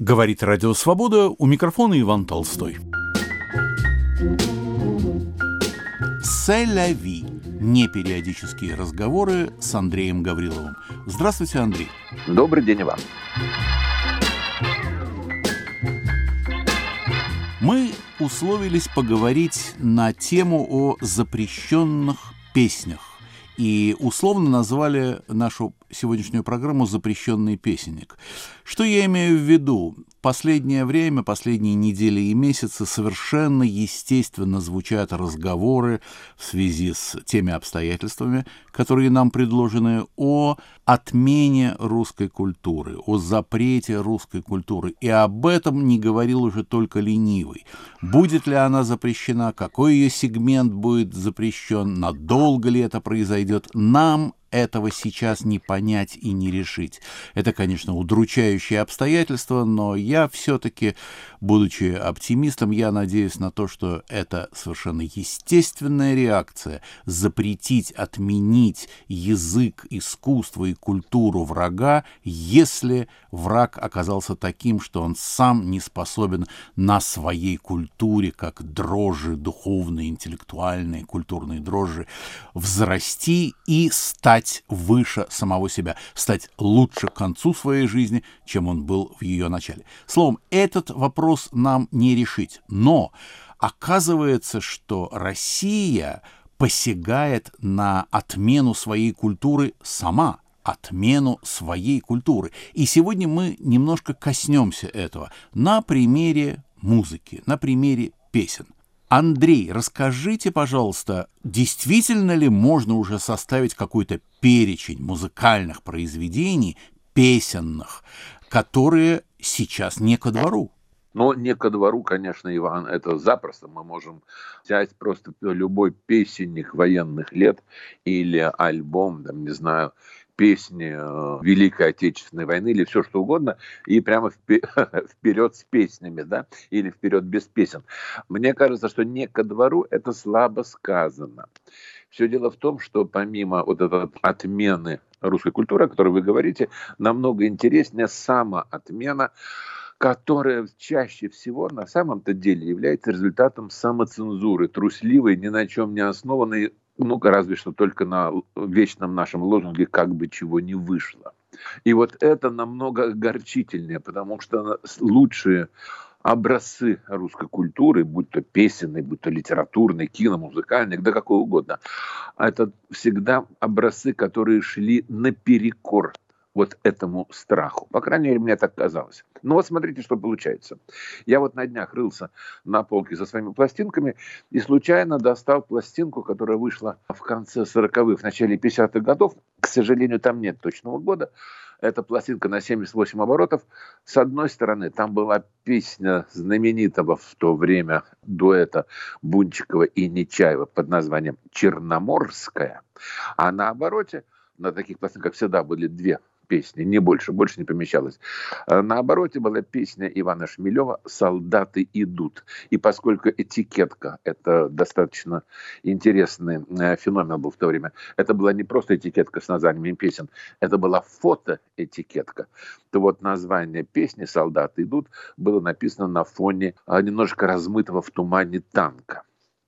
Говорит Радио Свобода, у микрофона Иван Толстой. Селяви. Непериодические разговоры с Андреем Гавриловым. Здравствуйте, Андрей. Добрый день, Иван. Мы условились поговорить на тему о запрещенных песнях и условно назвали нашу сегодняшнюю программу «Запрещенный песенник». Что я имею в виду? Последнее время, последние недели и месяцы совершенно естественно звучат разговоры в связи с теми обстоятельствами, которые нам предложены, о отмене русской культуры, о запрете русской культуры. И об этом не говорил уже только ленивый. Будет ли она запрещена, какой ее сегмент будет запрещен, надолго ли это произойдет, нам этого сейчас не понять и не решить. Это, конечно, удручающие обстоятельства, но я все-таки, будучи оптимистом, я надеюсь на то, что это совершенно естественная реакция запретить, отменить язык, искусство и культуру врага, если враг оказался таким, что он сам не способен на своей культуре, как дрожжи духовные, интеллектуальные, культурные дрожжи, взрасти и стать стать выше самого себя, стать лучше к концу своей жизни, чем он был в ее начале. Словом, этот вопрос нам не решить. Но оказывается, что Россия посягает на отмену своей культуры сама отмену своей культуры. И сегодня мы немножко коснемся этого на примере музыки, на примере песен. Андрей, расскажите, пожалуйста, действительно ли можно уже составить какой-то перечень музыкальных произведений, песенных, которые сейчас не ко двору? Но не ко двору, конечно, Иван, это запросто. Мы можем взять просто любой песенник военных лет или альбом, там, не знаю, песни э, Великой Отечественной войны или все что угодно, и прямо вперед с песнями, да, или вперед без песен. Мне кажется, что не ко двору это слабо сказано. Все дело в том, что помимо вот этой отмены русской культуры, о которой вы говорите, намного интереснее самоотмена которая чаще всего на самом-то деле является результатом самоцензуры, трусливой, ни на чем не основанной ну, разве что только на вечном нашем лозунге «как бы чего не вышло». И вот это намного огорчительнее, потому что лучшие образцы русской культуры, будь то песенный, будь то литературный, киномузыкальный, да какой угодно, это всегда образцы, которые шли наперекор вот этому страху. По крайней мере, мне так казалось. Ну вот смотрите, что получается. Я вот на днях рылся на полке за своими пластинками и случайно достал пластинку, которая вышла в конце 40-х, в начале 50-х годов. К сожалению, там нет точного года. Это пластинка на 78 оборотов. С одной стороны, там была песня знаменитого в то время дуэта Бунчикова и Нечаева под названием «Черноморская». А на обороте на таких пластинках всегда были две песни, не больше, больше не помещалось. А на обороте была песня Ивана Шмелева «Солдаты идут». И поскольку этикетка – это достаточно интересный э, феномен был в то время, это была не просто этикетка с названием песен, это была фотоэтикетка, то вот название песни «Солдаты идут» было написано на фоне а, немножко размытого в тумане танка.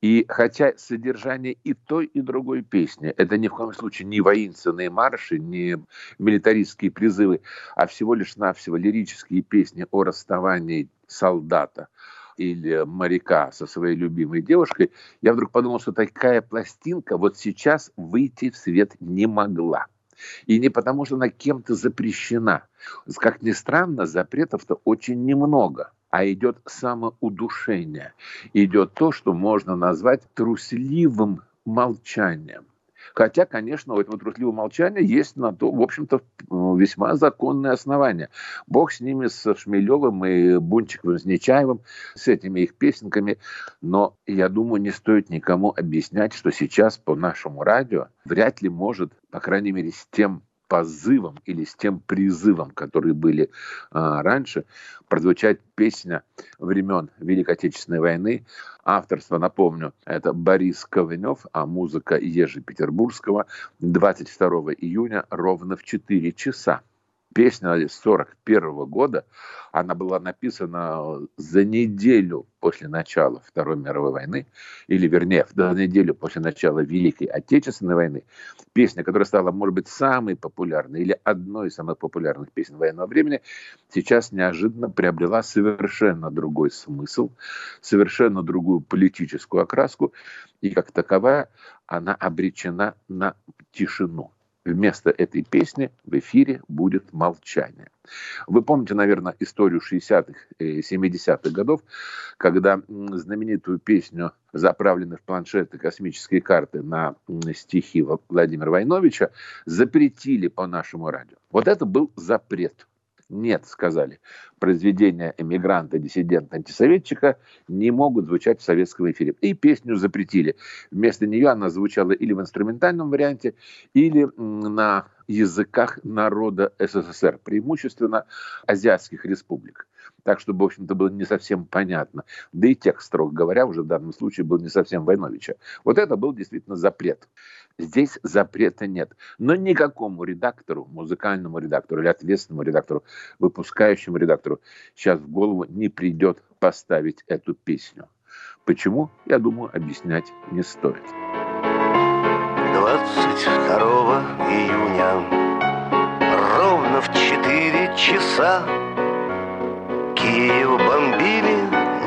И хотя содержание и той, и другой песни, это ни в коем случае не воинственные марши, не милитаристские призывы, а всего лишь навсего лирические песни о расставании солдата или моряка со своей любимой девушкой, я вдруг подумал, что такая пластинка вот сейчас выйти в свет не могла. И не потому, что она кем-то запрещена. Как ни странно, запретов-то очень немного а идет самоудушение. Идет то, что можно назвать трусливым молчанием. Хотя, конечно, у этого трусливого молчания есть на то, в общем-то, весьма законные основания. Бог с ними, с Шмелевым и Бунчиковым, с Нечаевым, с этими их песенками. Но, я думаю, не стоит никому объяснять, что сейчас по нашему радио вряд ли может, по крайней мере, с тем позывом или с тем призывом, которые были а, раньше, прозвучать песня времен Великой Отечественной войны. Авторство, напомню, это Борис Ковенев, а музыка Ежи Петербургского 22 июня ровно в 4 часа. Песня 1941 года, она была написана за неделю после начала Второй мировой войны, или вернее, за неделю после начала Великой Отечественной войны. Песня, которая стала, может быть, самой популярной или одной из самых популярных песен военного времени, сейчас неожиданно приобрела совершенно другой смысл, совершенно другую политическую окраску, и как таковая она обречена на тишину вместо этой песни в эфире будет молчание. Вы помните, наверное, историю 60-х, 70-х годов, когда знаменитую песню, заправленную в планшеты космические карты на стихи Владимира Войновича, запретили по нашему радио. Вот это был запрет. Нет, сказали, произведения эмигранта, диссидента, антисоветчика не могут звучать в советском эфире. И песню запретили. Вместо нее она звучала или в инструментальном варианте, или на языках народа СССР, преимущественно азиатских республик. Так что, в общем-то, было не совсем понятно. Да и текст, строго говоря, уже в данном случае был не совсем Войновича. Вот это был действительно запрет. Здесь запрета нет. Но никакому редактору, музыкальному редактору или ответственному редактору, выпускающему редактору сейчас в голову не придет поставить эту песню. Почему, я думаю, объяснять не стоит. 22 июня ровно в 4 часа Киев бомбили,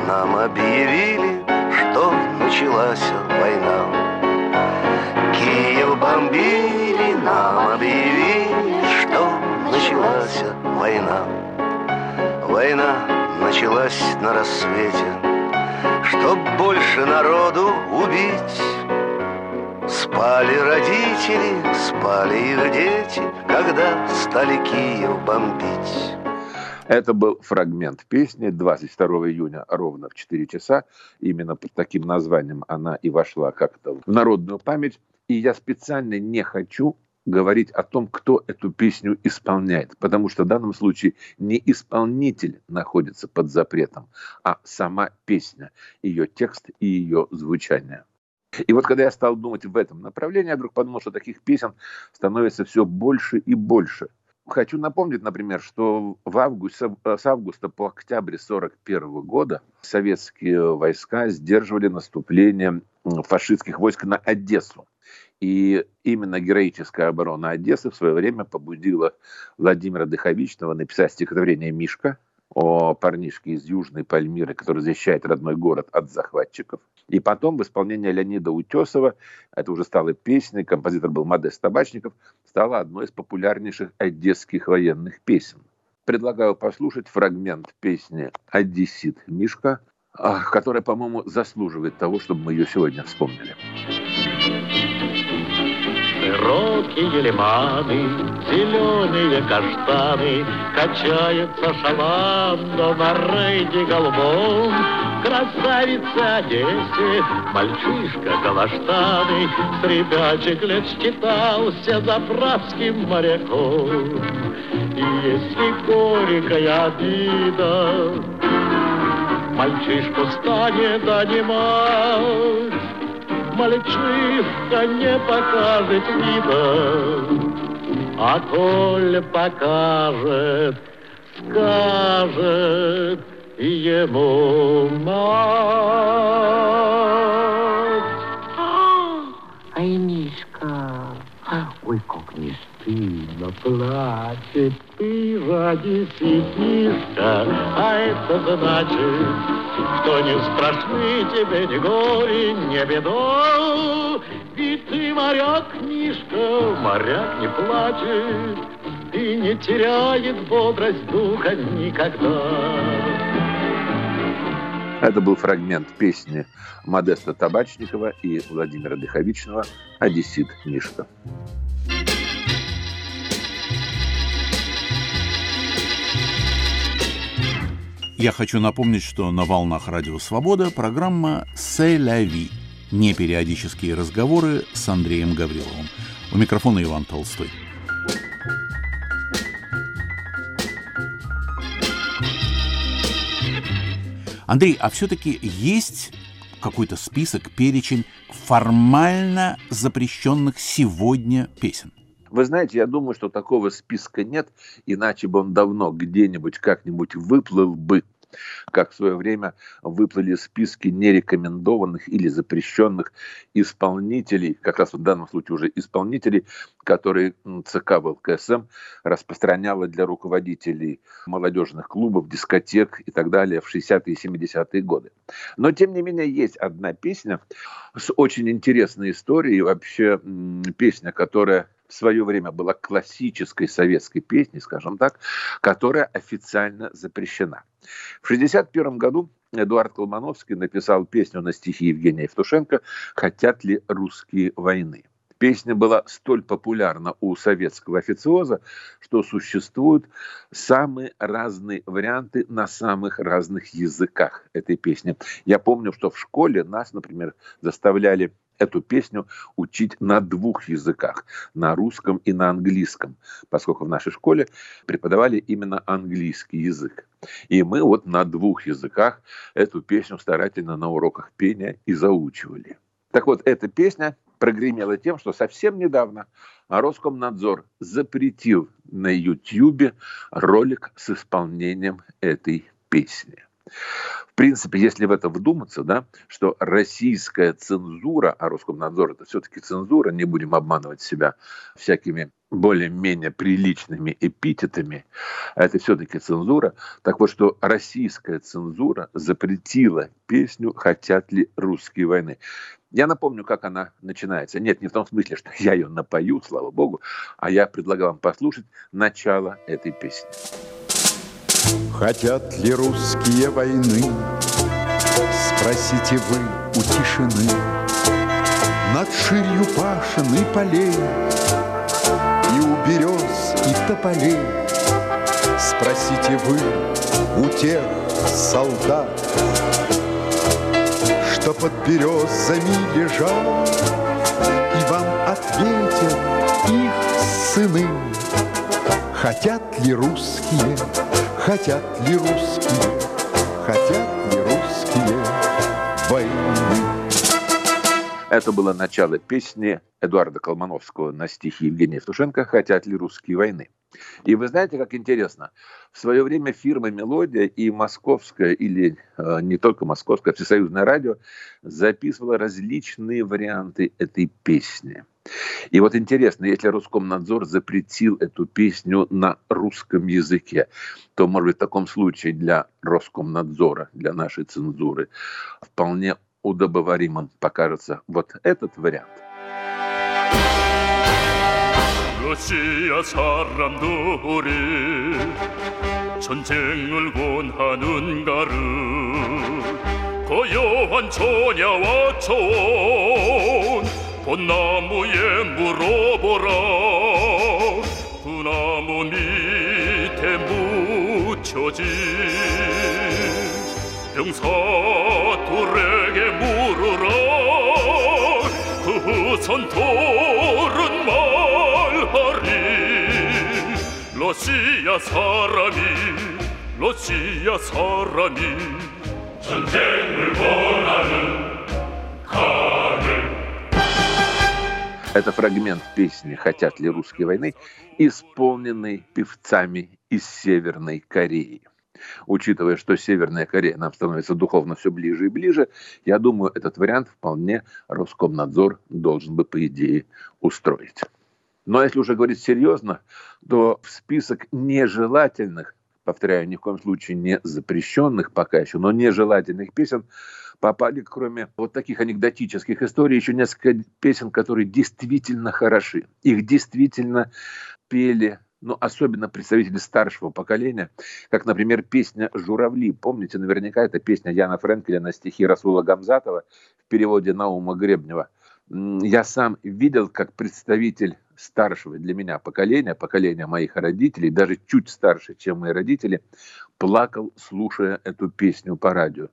нам объявили, что началась война. Киев бомбили, нам объявили, что началась война. Война началась на рассвете, чтоб больше народу убить. Спали родители, спали их дети, когда стали Киев бомбить. Это был фрагмент песни 22 июня ровно в 4 часа. Именно под таким названием она и вошла как-то в народную память. И я специально не хочу говорить о том, кто эту песню исполняет, потому что в данном случае не исполнитель находится под запретом, а сама песня, ее текст и ее звучание. И вот когда я стал думать в этом направлении, я вдруг подумал, что таких песен становится все больше и больше. Хочу напомнить, например, что в августе, с августа по октябрь 1941 года советские войска сдерживали наступление фашистских войск на Одессу. И именно героическая оборона Одессы в свое время побудила Владимира Дыховичного написать стихотворение «Мишка», о парнишке из Южной Пальмиры, который защищает родной город от захватчиков. И потом в исполнении Леонида Утесова, это уже стала песней, композитор был Модест Табачников, стала одной из популярнейших одесских военных песен. Предлагаю послушать фрагмент песни «Одессит Мишка», а, которая, по-моему, заслуживает того, чтобы мы ее сегодня вспомнили. Широкие лиманы, зеленые каштаны, Качается шаланда на рейде голубом. Красавица Одессе, мальчишка калаштаны, С ребячек лет считался заправским моряком. И если горькая обида Мальчишку станет донимать, мальчишка не покажет вида, а коль покажет, скажет ему мать. Ай, Мишка, ой, как не стыдно плачет ты ради ситишка, а это значит, что не страшны тебе ни горе, ни беда. Ведь ты моряк, Мишка, моряк не плачет и не теряет бодрость духа никогда. Это был фрагмент песни Модеста Табачникова и Владимира Дыховичного «Одессит Мишка». Я хочу напомнить, что на волнах Радио Свобода программа «Се ля ви» – непериодические разговоры с Андреем Гавриловым. У микрофона Иван Толстой. Андрей, а все-таки есть какой-то список, перечень формально запрещенных сегодня песен? Вы знаете, я думаю, что такого списка нет, иначе бы он давно где-нибудь как-нибудь выплыл бы как в свое время выплыли списки нерекомендованных или запрещенных исполнителей, как раз в данном случае уже исполнителей, которые ЦК ВЛКСМ распространяла для руководителей молодежных клубов, дискотек и так далее в 60-е и 70-е годы. Но, тем не менее, есть одна песня с очень интересной историей, вообще песня, которая в свое время была классической советской песней, скажем так, которая официально запрещена. В 1961 году Эдуард Колмановский написал песню на стихи Евгения Евтушенко «Хотят ли русские войны?». Песня была столь популярна у советского официоза, что существуют самые разные варианты на самых разных языках этой песни. Я помню, что в школе нас, например, заставляли эту песню учить на двух языках, на русском и на английском, поскольку в нашей школе преподавали именно английский язык. И мы вот на двух языках эту песню старательно на уроках пения и заучивали. Так вот, эта песня прогремела тем, что совсем недавно Роскомнадзор запретил на YouTube ролик с исполнением этой песни. В принципе, если в это вдуматься, да, что российская цензура, а Роскомнадзор это все-таки цензура, не будем обманывать себя всякими более-менее приличными эпитетами, это все-таки цензура. Так вот, что российская цензура запретила песню «Хотят ли русские войны». Я напомню, как она начинается. Нет, не в том смысле, что я ее напою, слава богу, а я предлагаю вам послушать начало этой песни. Хотят ли русские войны? Спросите вы у тишины Над ширью пашин и полей И у берез и тополей Спросите вы у тех солдат Что под березами лежат И вам ответят их сыны Хотят ли русские Хотят ли русские, хотят ли русские войны? Это было начало песни Эдуарда Колмановского на стихи Евгения Евтушенко «Хотят ли русские войны?». И вы знаете, как интересно, в свое время фирма «Мелодия» и московская, или э, не только московская, всесоюзное радио записывала различные варианты этой песни. И вот интересно, если Роскомнадзор запретил эту песню на русском языке, то, может быть, в таком случае для Роскомнадзора, для нашей цензуры, вполне удобоваримым покажется вот этот вариант. 러시아 사람들이 전쟁을 원하는가를 고요한 처녀와 초원 벚나무에 물어보라. 그 나무 밑에 묻혀진 병사들에게 물으라. 그 선tor은 사람이 러시아 사람이 전쟁을 원하는 Это фрагмент песни «Хотят ли русские войны», исполненный певцами из Северной Кореи. Учитывая, что Северная Корея нам становится духовно все ближе и ближе, я думаю, этот вариант вполне Роскомнадзор должен бы, по идее, устроить. Но если уже говорить серьезно, то в список нежелательных, повторяю, ни в коем случае не запрещенных пока еще, но нежелательных песен попали, кроме вот таких анекдотических историй, еще несколько песен, которые действительно хороши. Их действительно пели ну, особенно представители старшего поколения, как, например, песня «Журавли». Помните, наверняка это песня Яна Френкеля на стихи Расула Гамзатова в переводе Наума Гребнева. Я сам видел, как представитель старшего для меня поколения, поколения моих родителей, даже чуть старше, чем мои родители, плакал, слушая эту песню по радио.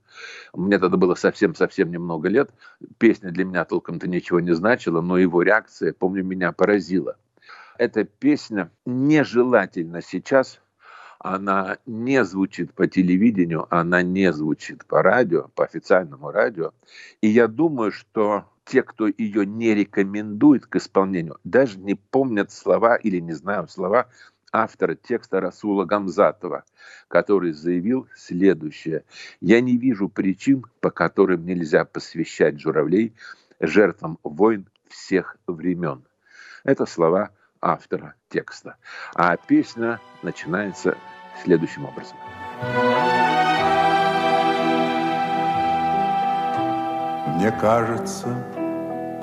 Мне тогда было совсем-совсем немного лет. Песня для меня толком-то ничего не значила, но его реакция, помню, меня поразила. Эта песня нежелательна сейчас, она не звучит по телевидению, она не звучит по радио, по официальному радио. И я думаю, что те, кто ее не рекомендует к исполнению, даже не помнят слова или не знают слова автора текста Расула Гамзатова, который заявил следующее. «Я не вижу причин, по которым нельзя посвящать журавлей жертвам войн всех времен». Это слова автора текста. А песня начинается следующим образом. Мне кажется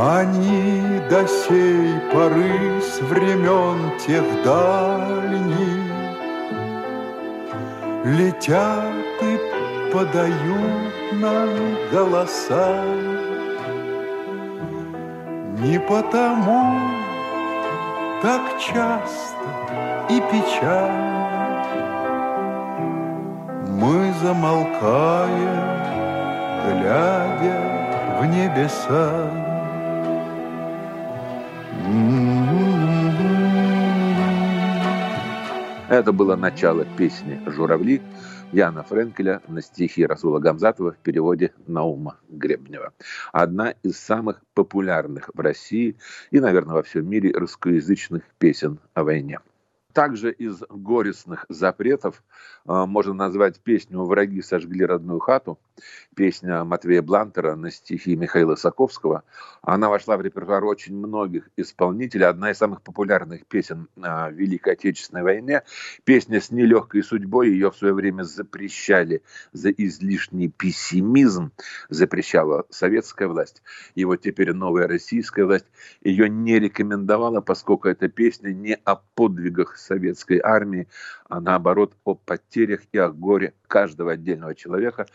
Они до сей поры с времен тех дальних Летят и подают нам голоса. Не потому так часто и печально Мы замолкаем, глядя в небеса. Это было начало песни «Журавли» Яна Френкеля на стихи Расула Гамзатова в переводе Наума Гребнева. Одна из самых популярных в России и, наверное, во всем мире русскоязычных песен о войне. Также из горестных запретов э, можно назвать песню «Враги сожгли родную хату», песня Матвея Блантера на стихи Михаила Саковского. Она вошла в репертуар очень многих исполнителей. Одна из самых популярных песен о Великой Отечественной войне. Песня с нелегкой судьбой. Ее в свое время запрещали за излишний пессимизм. Запрещала советская власть. И вот теперь новая российская власть ее не рекомендовала, поскольку эта песня не о подвигах советской армии, а наоборот о потерях и о горе каждого отдельного человека,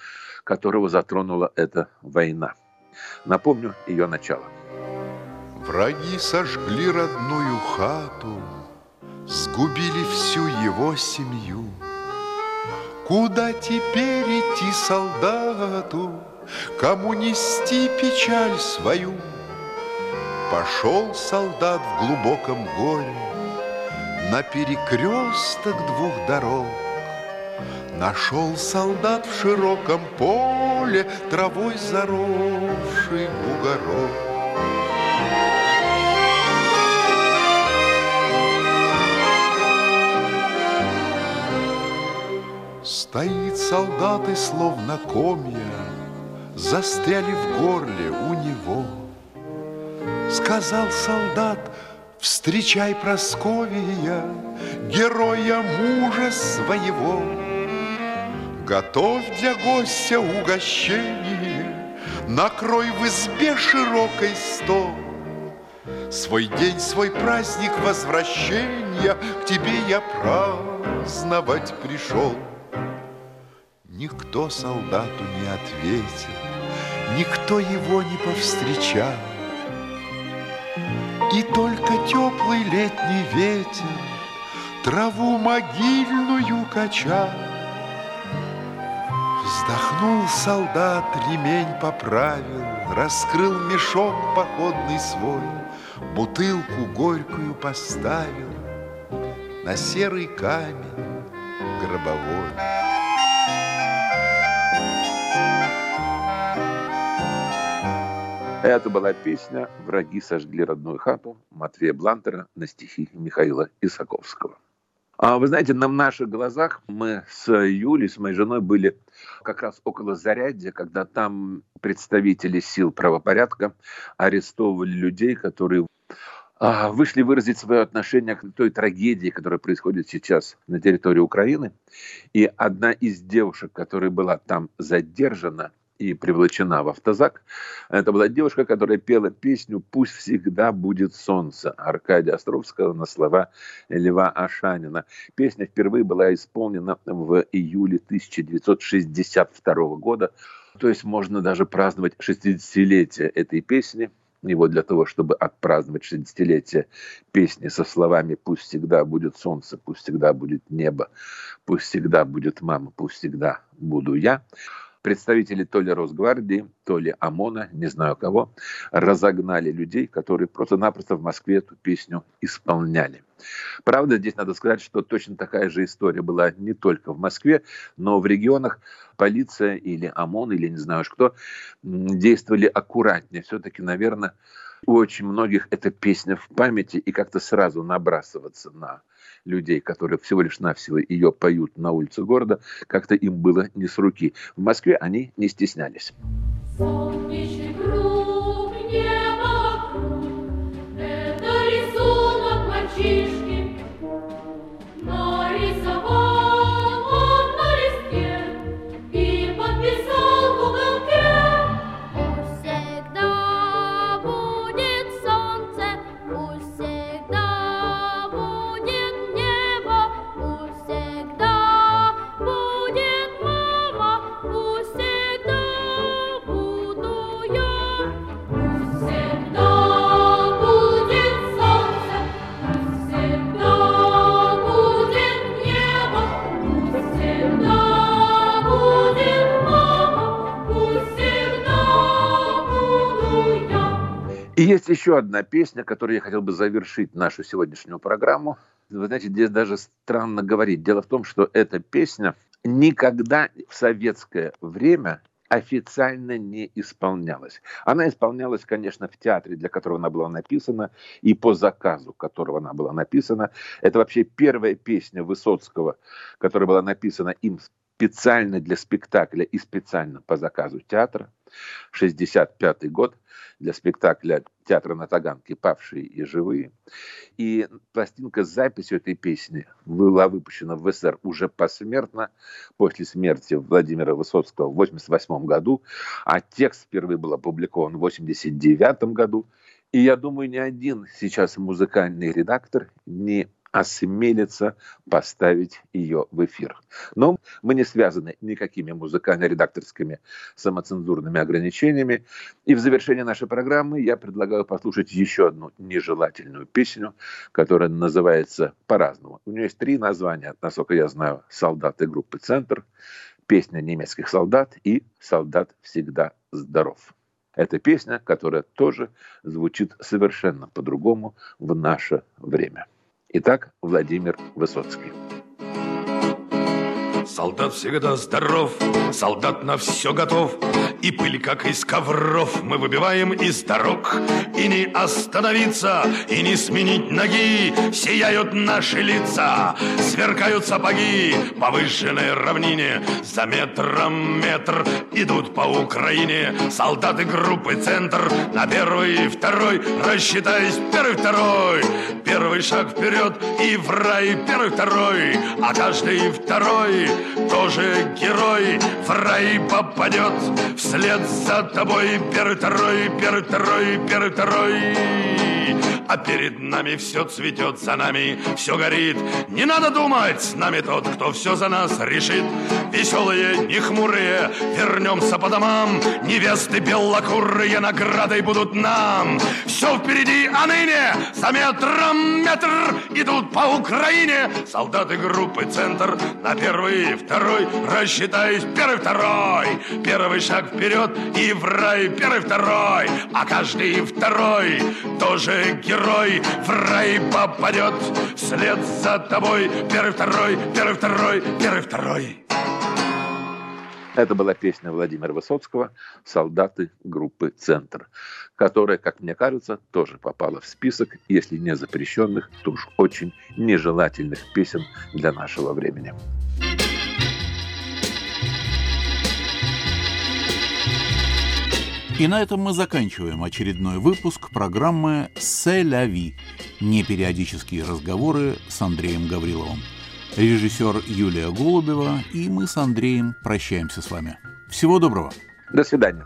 которого затронула эта война. Напомню ее начало. Враги сожгли родную хату, Сгубили всю его семью. Куда теперь идти солдату, Кому нести печаль свою? Пошел солдат в глубоком горе На перекресток двух дорог, Нашел солдат в широком поле Травой заросший бугорок. Стоит солдат и словно комья Застряли в горле у него. Сказал солдат, встречай Просковия, Героя мужа своего. Готовь для гостя угощение, Накрой в избе широкой стол. Свой день, свой праздник возвращения К тебе я праздновать пришел. Никто солдату не ответил, Никто его не повстречал. И только теплый летний ветер Траву могильную качал. Вздохнул солдат, ремень поправил, Раскрыл мешок походный свой, Бутылку горькую поставил На серый камень гробовой. Это была песня «Враги сожгли родную хату» Матвея Блантера на стихи Михаила Исаковского. А вы знаете, на наших глазах мы с Юлей, с моей женой были как раз около Зарядья, когда там представители сил правопорядка арестовывали людей, которые а, вышли выразить свое отношение к той трагедии, которая происходит сейчас на территории Украины. И одна из девушек, которая была там задержана – и привлечена в автозак. Это была девушка, которая пела песню «Пусть всегда будет солнце» Аркадия Островского на слова Льва Ашанина. Песня впервые была исполнена в июле 1962 года. То есть можно даже праздновать 60-летие этой песни. его для того, чтобы отпраздновать 60-летие песни со словами «Пусть всегда будет солнце, пусть всегда будет небо, пусть всегда будет мама, пусть всегда буду я», представители то ли Росгвардии, то ли ОМОНа, не знаю кого, разогнали людей, которые просто-напросто в Москве эту песню исполняли. Правда, здесь надо сказать, что точно такая же история была не только в Москве, но в регионах полиция или ОМОН, или не знаю кто, действовали аккуратнее. Все-таки, наверное, у очень многих эта песня в памяти, и как-то сразу набрасываться на людей, которые всего лишь навсего ее поют на улице города, как-то им было не с руки. В Москве они не стеснялись. И есть еще одна песня, которую я хотел бы завершить нашу сегодняшнюю программу. Вы знаете, здесь даже странно говорить. Дело в том, что эта песня никогда в советское время официально не исполнялась. Она исполнялась, конечно, в театре, для которого она была написана, и по заказу которого она была написана. Это вообще первая песня Высоцкого, которая была написана им специально для спектакля и специально по заказу театра. 65 год для спектакля театра на Таганке «Павшие и живые». И пластинка с записью этой песни была выпущена в СССР уже посмертно, после смерти Владимира Высоцкого в 1988 году, а текст впервые был опубликован в 1989 году. И я думаю, ни один сейчас музыкальный редактор не осмелится поставить ее в эфир. Но мы не связаны никакими музыкально-редакторскими самоцензурными ограничениями. И в завершение нашей программы я предлагаю послушать еще одну нежелательную песню, которая называется по-разному. У нее есть три названия, насколько я знаю, «Солдаты группы «Центр», «Песня немецких солдат» и «Солдат всегда здоров». Это песня, которая тоже звучит совершенно по-другому в наше время. Итак, Владимир Высоцкий. Солдат всегда здоров, солдат на все готов, И пыль, как из ковров, мы выбиваем из дорог. И не остановиться, и не сменить ноги, Сияют наши лица, сверкают сапоги. По выжженной равнине, за метром метр Идут по Украине солдаты группы «Центр» На первый и второй, рассчитаясь первый-второй Первый шаг вперед и в рай первый-второй А каждый второй тоже герой. В рай попадет Вслед за тобой первый, второй, первый, второй а перед нами все цветет, за нами все горит. Не надо думать, с нами тот, кто все за нас решит. Веселые, не хмурые, вернемся по домам. Невесты белокурые наградой будут нам. Все впереди, а ныне за метром метр идут по Украине. Солдаты группы «Центр» на первый, второй, рассчитаюсь, первый, второй. Первый шаг вперед и в рай, первый, второй. А каждый второй тоже герой герой в рай попадет Вслед за тобой первый, второй, первый, второй, первый, второй. Это была песня Владимира Высоцкого «Солдаты группы «Центр», которая, как мне кажется, тоже попала в список, если не запрещенных, то уж очень нежелательных песен для нашего времени. И на этом мы заканчиваем очередной выпуск программы «Селяви» – непериодические разговоры с Андреем Гавриловым. Режиссер Юлия Голубева и мы с Андреем прощаемся с вами. Всего доброго. До свидания.